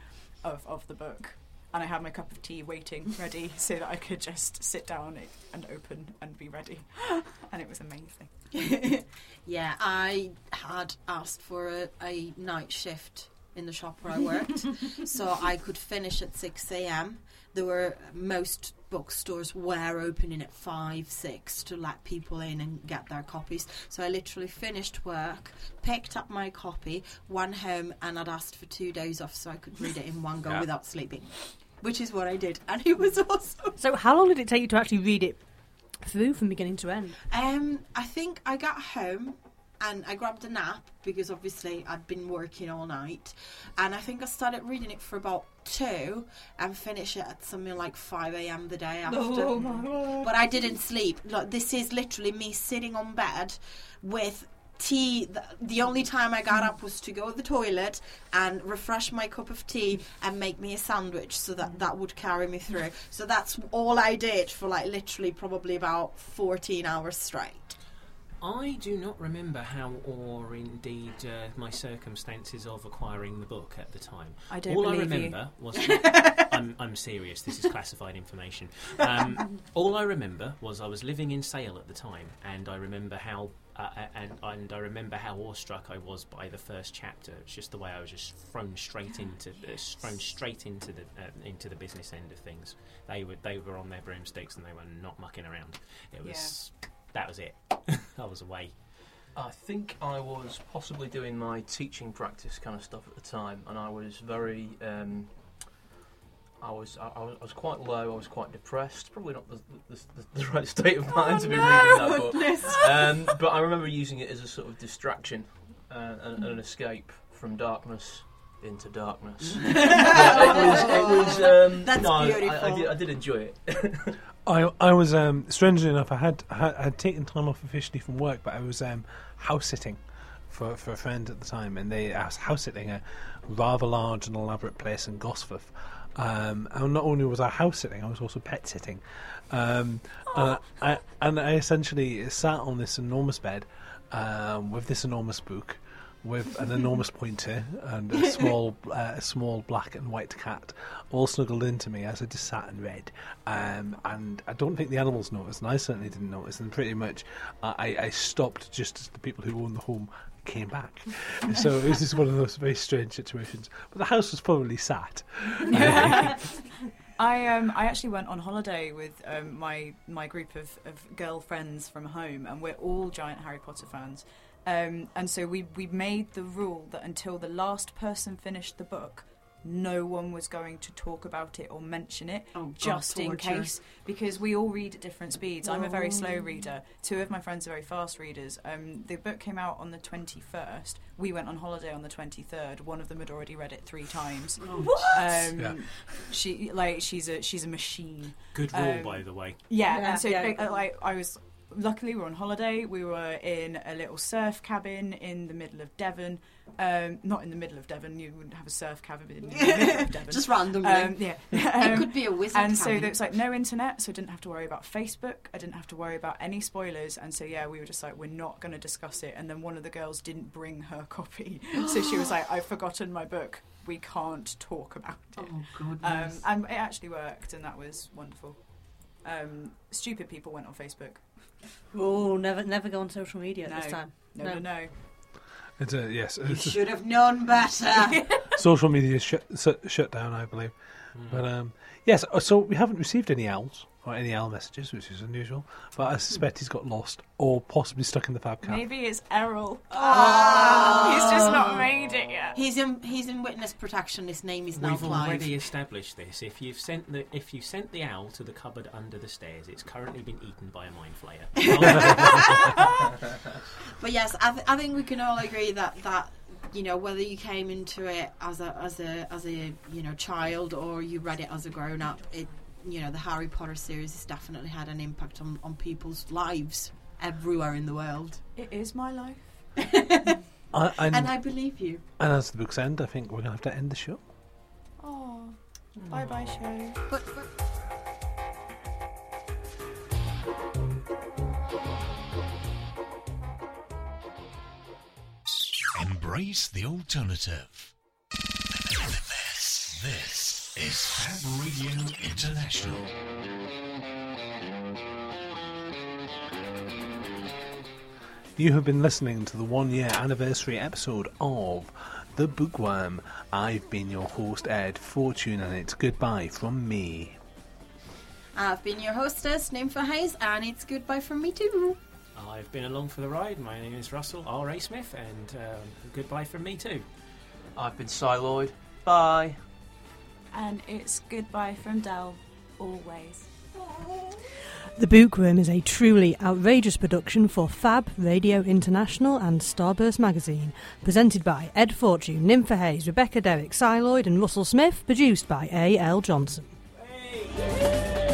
of, of the book. And I had my cup of tea waiting ready so that I could just sit down and open and be ready. And it was amazing. yeah, I had asked for a, a night shift in the shop where I worked, so I could finish at six a.m. There were most bookstores were opening at five, six to let people in and get their copies. So I literally finished work, picked up my copy, went home, and I'd asked for two days off so I could read it in one go Yeah. without sleeping, which is what I did, and it was awesome. So, how long did it take you to actually read it through from beginning to end? Um, I think I got home and I grabbed a nap because obviously I'd been working all night, and I think I started reading it for about two and finished it at something like five a.m. the day oh after. Oh my god. But I didn't sleep. Like this is literally me sitting on bed with tea. The, the only time I got up was to go to the toilet and refresh my cup of tea and make me a sandwich so that that would carry me through. So that's all I did for like literally probably about 14 hours straight. I do not remember how, or indeed uh, my circumstances of acquiring the book at the time. I don't all I believe you. remember was I'm, I'm serious. This is classified information. Um, all I remember was I was living in Sale at the time, and I remember how. Uh, and, and I remember how awestruck I was by the first chapter. It's just the way I was just thrown straight into uh, thrown straight into the uh, into the business end of things. They were they were on their broomsticks and they were not mucking around. It was that was it. I was away. I think I was possibly doing my teaching practice kind of stuff at the time, and I was very. Um, I was I, I was I was quite low. I was quite depressed. Probably not the, the, the, the right state of mind to be reading that book. Um, but I remember using it as a sort of distraction uh, and, and an escape from darkness into darkness. Yeah, it was. It was. Um, That's no, I- I, did, I did enjoy it. I I was um, strangely enough I had, I had taken time off officially from work, but I was um, house sitting for for a friend at the time, and they I was house sitting a rather large and elaborate place in Gosforth. Um, and not only was I house sitting, I was also pet sitting. Um, and, I, and I essentially sat on this enormous bed um, with this enormous book, with an enormous pointer and a small, uh, a small black and white cat, all snuggled into me as I just sat and read. Um, and I don't think the animals noticed, and I certainly didn't notice. And pretty much, uh, I, I stopped just as the people who owned the home came back. so it was just one of those very strange situations. But the house was probably sat. I um I actually went on holiday with um, my my group of, of girlfriends from home, and we're all giant Harry Potter fans. Um, and so we we made the rule that until the last person finished the book, no one was going to talk about it or mention it, Oh, God, just in case, because we all read at different speeds. I'm a very slow Oh. reader. Two of my friends are very fast readers. Um, the book came out on the 21st. We went on holiday on the 23rd. One of them had already read it three times. Um, Yeah. She like she's a she's a machine. Good rule, Um, by the way. Yeah, Yeah, and so yeah. uh, like I was luckily we were on holiday. We were in a little surf cabin in the middle of Devon. Um, not in the middle of Devon. You wouldn't have a surf cabin in the middle of Devon. Just randomly. um, yeah. it Um, could be a wizard. and so cabin. there was like no internet, so I didn't have to worry about Facebook. I didn't have to worry about any spoilers. And so yeah, we were just like, we're not going to discuss it. And then one of the girls didn't bring her copy, so she was like, I've forgotten my book. We can't talk about it. Oh Um, goodness. and it actually worked, and that was wonderful. Um, stupid people went on Facebook. Oh, never, never go on social media No. at this time. No, No. no, no. It's a, yes, you it's a- should have known better. social media is shut, shut, shut down, I believe. But um, yes, uh, so we haven't received any owls or any owl messages, which is unusual. But I suspect he's got lost or possibly stuck in the fab cap. Maybe it's Errol. Oh. He's just not made it yet. he's in he's in witness protection. His name is now We've Clive. already established this. If you've sent the if you sent the owl to the cupboard under the stairs, it's currently been eaten by a mind flayer. But yes, I, th- I think we can all agree that that you know whether you came into it as a as a as a you know child or you read it as a grown up, it you know the Harry Potter series has definitely had an impact on on people's lives everywhere in the world. It is my life. I, and, And I believe you. and as the books end, I think we're going to have to end the show. Oh, bye bye, show. But, but Embrace the alternative. This, this is Fab Radio International. You have been listening to the one year anniversary episode of The Bookworm. I've been your host, Ed Fortune, and it's goodbye from me. I've been your hostess, Ninfa Hayes, and it's goodbye from me too. I've been along for the ride. My name is Russell R. A. Smith, and um, goodbye from me too. I've been Si Lloyd. Bye. And it's goodbye from Del, always. The Bookworm is a truly outrageous production for Fab Radio International and Starburst Magazine. Presented by Ed Fortune, Ninfa Hayes, Rebecca Derrick, Si Lloyd, and Russell Smith. Produced by A. L. Johnson. Hey!